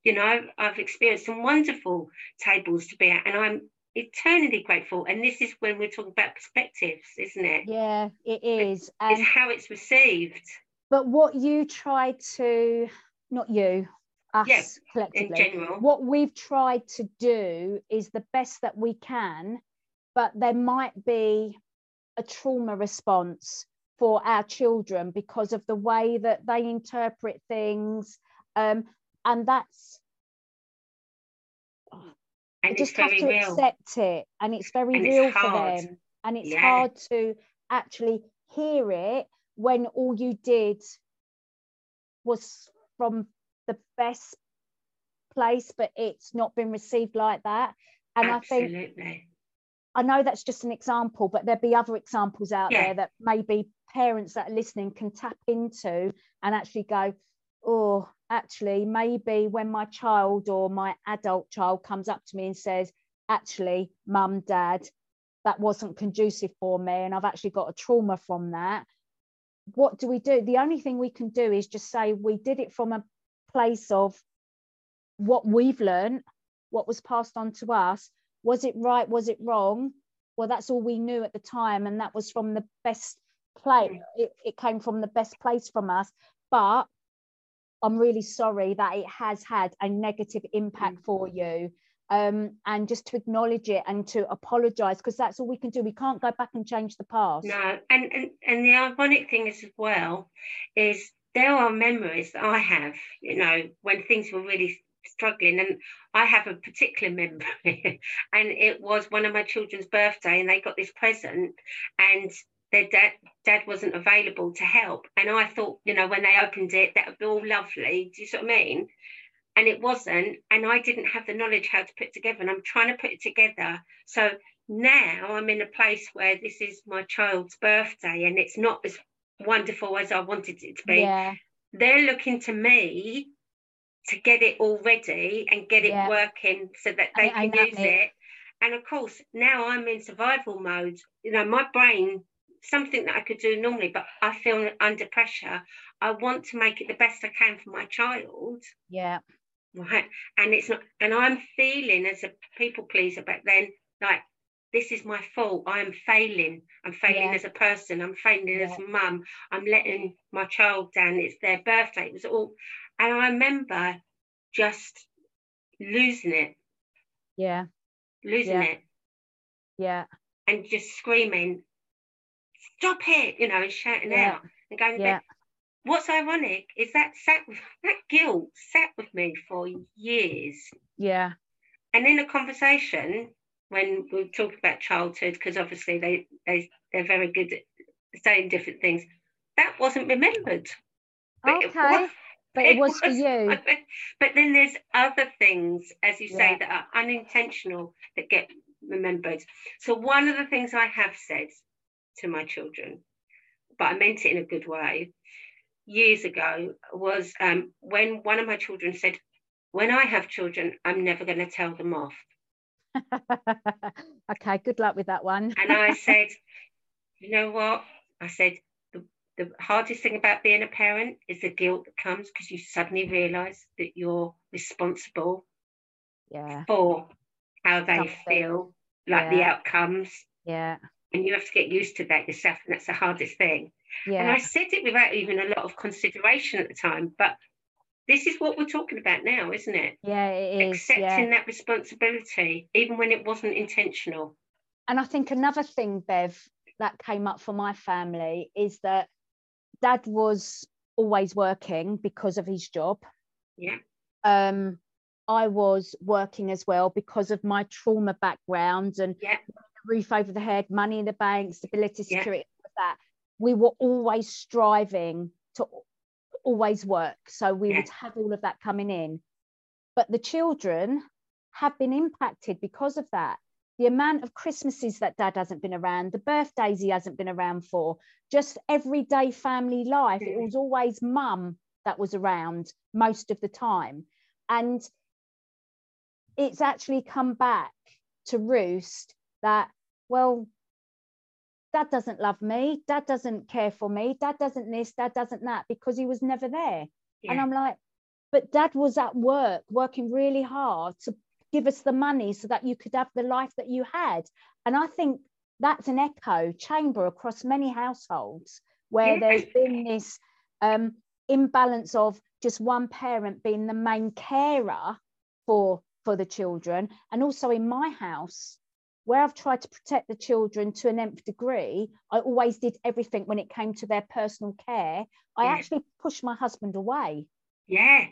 You know, I've experienced some wonderful tables to be at, and I'm eternally grateful. And this is when we're talking about perspectives, isn't it? Yeah, it is. It's how it's received. But what you try to, not you, us Yeah, collectively, In general. what we've tried to do is the best that we can, but there might be a trauma response for our children because of the way that they interpret things. Um, and that's oh, and you just have to real. accept it and it's very And it's real for them and it's Yeah. hard to actually hear it when all you did was from the best place but it's not been received like that and i think i know that's just an example but there'll be other examples out Yeah. there that maybe parents that are listening can tap into and actually go oh actually maybe when my child or my adult child comes up to me and says actually mum dad that wasn't conducive for me and i've actually got a trauma from that what do we do? The only thing we can do is just say we did it from a place of what we've learned what was passed on to us. Was it right? Was it wrong? Well that's all we knew at the time and that was from the best place it, it came from the best place from us. But i'm really sorry that it has had a negative impact for you. Um, and just to acknowledge it and to apologize because that's all we can do. We can't go back and change the past. No, and, and and the ironic thing is as well is there are memories that I have, you know, when things were really struggling, and I have a particular memory, and it was one of my children's birthday, and they got this present, and their dad dad wasn't available to help, and I thought, you know, when they opened it, that would be all lovely. Do you see what I mean? And it wasn't, and I didn't have the knowledge how to put it together, and I'm trying to put it together. So now I'm in a place where this is my child's birthday and it's not as wonderful as I wanted it to be. yeah They're looking to me to get it all ready and get it Yeah. working so that they can use it. it. And of course, now I'm in survival mode. You know, my brain, something that I could do normally, but I feel under pressure. I want to make it the best I can for my child. Yeah. Right? And it's not and i'm feeling as a people pleaser but then like this is my fault. I'm failing. I'm failing Yeah. as a person. I'm failing as a mum. I'm letting my child down. It's their birthday. It was all and i remember just losing it. Yeah. Losing Yeah. it. Yeah. And just screaming stop it you know and shouting Yeah. out and going yeah. What's ironic is that sat that guilt sat with me for years. Yeah. And in a conversation when we talk about childhood because obviously they, they they're very good at saying different things that wasn't remembered. But it okay. was- but it was for you. But then there's other things as you say Yeah. that are unintentional that get remembered. So one of the things i have said to my children but i meant it in a good way years ago was um, when one of my children said when i have children i'm never going to tell them off okay good luck with that one And I said, you know what? I said, the, the hardest thing about being a parent is the guilt that comes because you suddenly realize that you're responsible yeah for how they Something. feel, like the outcomes. yeah And you have to get used to that yourself. And that's the hardest thing. And I said it without even a lot of consideration at the time. But this is what we're talking about now, isn't it? yeah it is Accepting yeah that responsibility, even when it wasn't intentional. and I think another thing, Bev, that came up for my family is that dad was always working because of his job. Yeah. Um, I was working as well because of my trauma background and Yeah. Roof over the head, money in the bank, stability, Yeah. security, all of that. We were always striving to always work. So we Yeah. would have all of that coming in. but the children have been impacted because of that the amount of Christmases that dad hasn't been around, the birthdays he hasn't been around for, just everyday family life. It was always mum that was around most of the time. And it's actually come back to roost that, well, dad doesn't love me, dad doesn't care for me, dad doesn't this, dad doesn't that, because he was never there. Yeah. And I'm like, but dad was at work working really hard to give us the money so that you could have the life that you had. And I think that's an echo chamber across many households where yeah. there's been this um, imbalance of just one parent being the main carer for for the children and also in my house where I've tried to protect the children to an nth degree, I always did everything when it came to their personal care. I yeah. actually pushed my husband away. Yeah.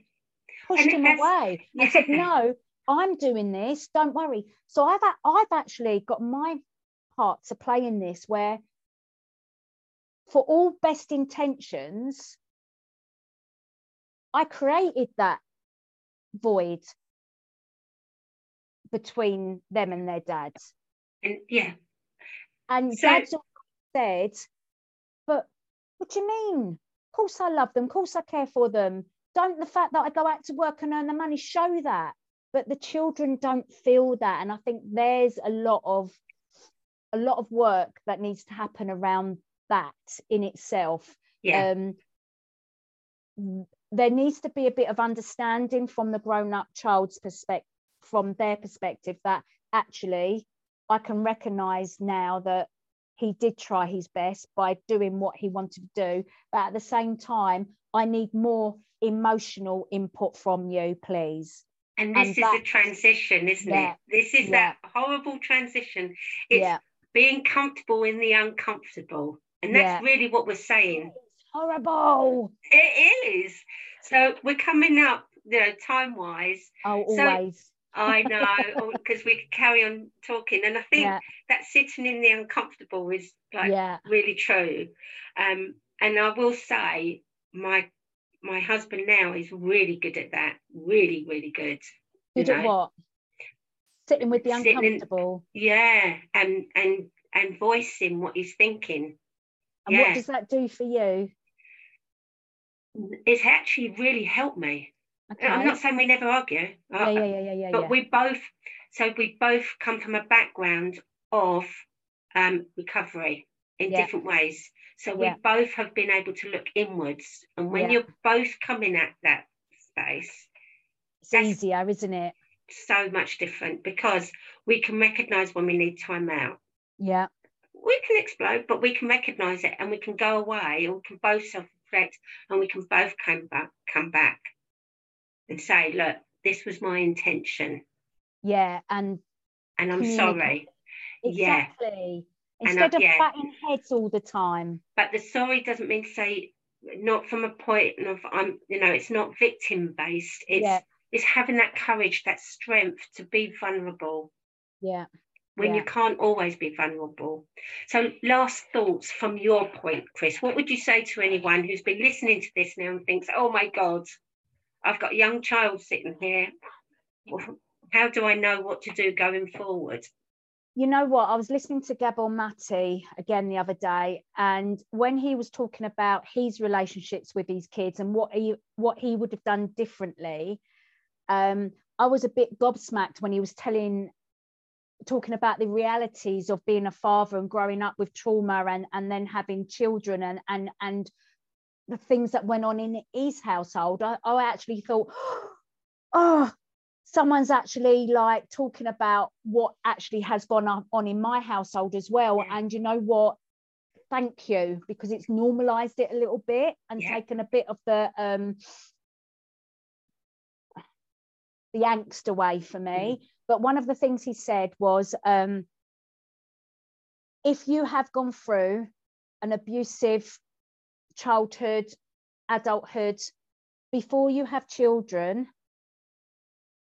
Pushed him away. Yeah. I said, no, I'm doing this, don't worry. So I've I've actually got my part to play in this where for all best intentions, I created that void between them and their dads. And yeah. And so, dad's said, but what do you mean? Of course I love them, of course I care for them. Don't the fact that I go out to work and earn the money show that? but the children don't feel that and i think there's a lot of a lot of work that needs to happen around that in itself yeah. um, there needs to be a bit of understanding from the grown-up child's perspective from their perspective that actually i can recognize now that he did try his best by doing what he wanted to do but at the same time i need more emotional input from you please and this and is that, a transition, isn't yeah, it? This is yeah. that horrible transition. It's yeah. being comfortable in the uncomfortable. And that's really what we're saying. It's horrible. It is. So we're coming up, you know, time wise. Oh, always. So, I know, because we could carry on talking. And I think that sitting in the uncomfortable is like really true. Um, and I will say, my my husband now is really good at that. Really, really good. Good at what? Sitting with the uncomfortable. In, yeah, and and and voicing what he's thinking. And yeah. what does that do for you? It's actually really helped me. Okay. I'm not saying we never argue. Yeah, yeah, yeah, yeah, yeah. But yeah. we both, so we both come from a background of um, recovery in yeah. different ways. So we yeah. both have been able to look inwards. And when you're both coming at that space, it's easier, isn't it? So much different because we can recognize when we need time out. Yeah. We can explode, but we can recognize it and we can go away and we can both self-reflect and we can both come back come back and say, look, this was my intention. Yeah. And and I'm sorry. Exactly. Yeah instead of yeah. heads all the time. But the sorry doesn't mean to say not from a point of I'm you know it's not victim based. It's yeah. it's having that courage, that strength to be vulnerable. Yeah. When yeah. you can't always be vulnerable. So, last thoughts from your point, Chris. What would you say to anyone who's been listening to this now and thinks, oh my God, I've got a young child sitting here. How do I know what to do going forward? you know what? I was listening to Gabor Mate again the other day, and when he was talking about his relationships with his kids and what he what he would have done differently, um, I was a bit gobsmacked when he was telling, talking about the realities of being a father and growing up with trauma and and then having children and and and the things that went on in his household. I, I actually thought, oh, someone's actually like talking about what actually has gone on in my household as well yeah. and you know what thank you because it's normalized it a little bit and yeah. taken a bit of the um the angst away for me mm. but one of the things he said was um if you have gone through an abusive childhood adulthood before you have children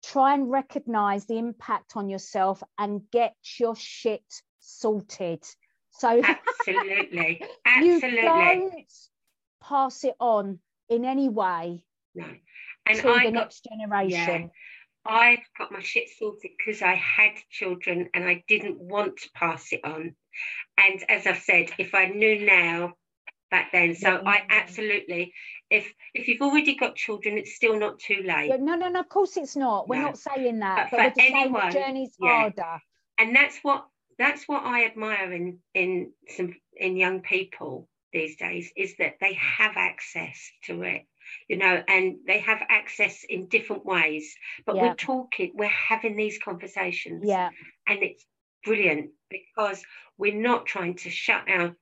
try and recognize the impact on yourself and get your shit sorted. So absolutely, absolutely, you don't pass it on in any way. No, and to I the got, next generation. I've got my shit sorted because I had children and I didn't want to pass it on. And as I've said, if I knew now back then, so yeah. I absolutely, if if you've already got children, it's still not too late. Yeah, no, no, no. Of course, it's not. We're no. not saying that, but, but we're just anyone, saying the journey's yeah. harder. And that's what that's what I admire in in some in young people these days is that they have access to it you know, and they have access in different ways. But yeah. we're talking, we're having these conversations. Yeah. And it's brilliant because we're not trying to shut our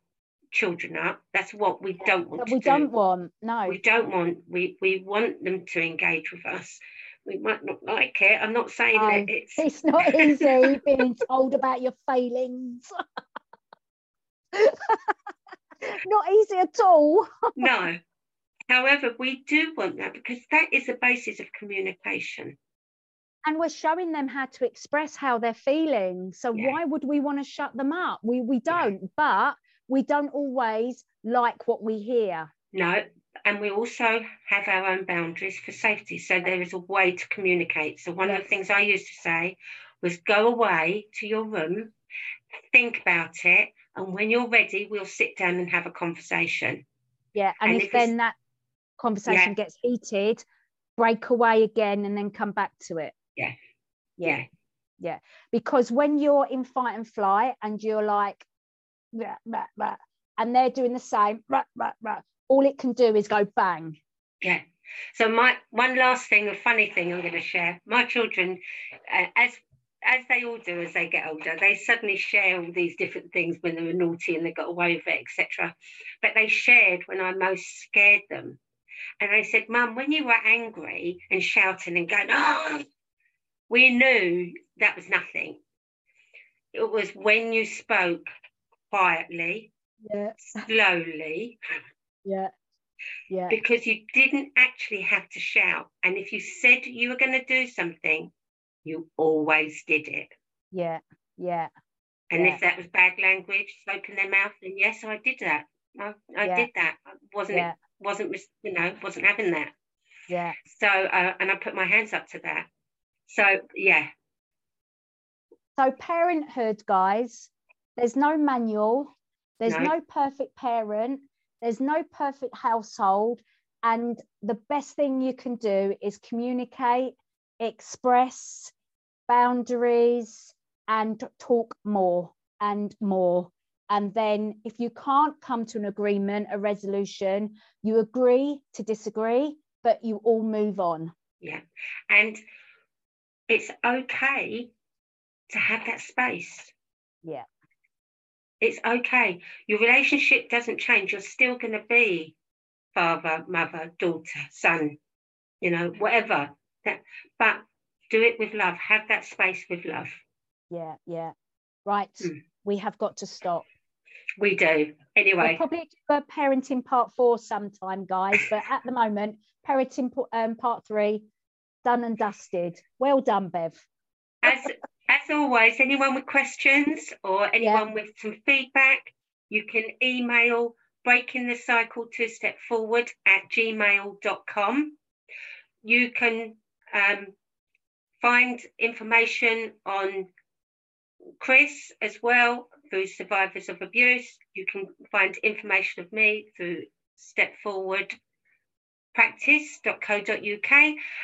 children up. That's what we don't want. we do. don't want. No. We don't want. We we want them to engage with us. We might not like it. I'm not saying no, that it's it's not easy being told about your failings. not easy at all. no, However, we do want that because that is the basis of communication. And we're showing them how to express how they're feeling. So yeah. why would we want to shut them up? We we don't, yeah. but we don't always like what we hear. No, and we also have our own boundaries for safety. So there is a way to communicate. So one yes. of the things I used to say was go away to your room, think about it, and when you're ready, we'll sit down and have a conversation. Yeah, and, and if, then that conversation yeah. gets heated, break away again and then come back to it. Yeah. Yeah. Yeah. Because when you're in fight and flight and you're like, rah, rah, rah, and they're doing the same, right, right, right. all it can do is go bang. Yeah. So my one last thing, a funny thing I'm going to share. My children, uh, as as they all do as they get older, they suddenly share all these different things when they were naughty and they got away with it, etc. But they shared when I most scared them. And I said, Mum, when you were angry and shouting and going, oh, we knew that was nothing. It was when you spoke quietly, yeah. slowly. Yeah. Yeah. Because you didn't actually have to shout. And if you said you were going to do something, you always did it. Yeah. Yeah. And yeah. if that was bad language, open their mouth, then yes, I did that. I, I yeah. did that. Wasn't yeah. it wasn't you know wasn't having that yeah so uh, and i put my hands up to that so yeah so parenthood guys there's no manual there's no. no perfect parent there's no perfect household and the best thing you can do is communicate express boundaries and talk more and more and then, if you can't come to an agreement, a resolution, you agree to disagree, but you all move on. Yeah. And it's okay to have that space. Yeah. It's okay. Your relationship doesn't change. You're still going to be father, mother, daughter, son, you know, whatever. That, but do it with love. Have that space with love. Yeah, yeah. Right. Mm. We have got to stop. We do. Anyway. We'll probably do a parenting part four sometime, guys. But at the moment, parenting um, part three, done and dusted. Well done, Bev. As as always, anyone with questions or anyone yeah. with some feedback, you can email breaking the cycle to step forward at gmail.com. You can um, find information on Chris as well through Survivors of Abuse. You can find information of me through Step Forward practice.co.uk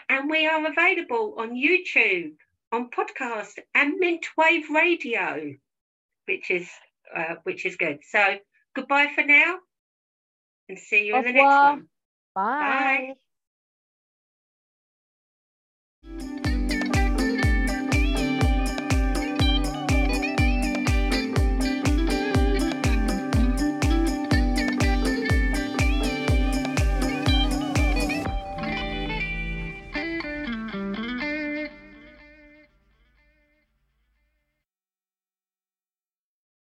and we are available on YouTube, on podcast and Mintwave Radio, which is uh, which is good. So goodbye for now and see you in the next one. Bye. Bye.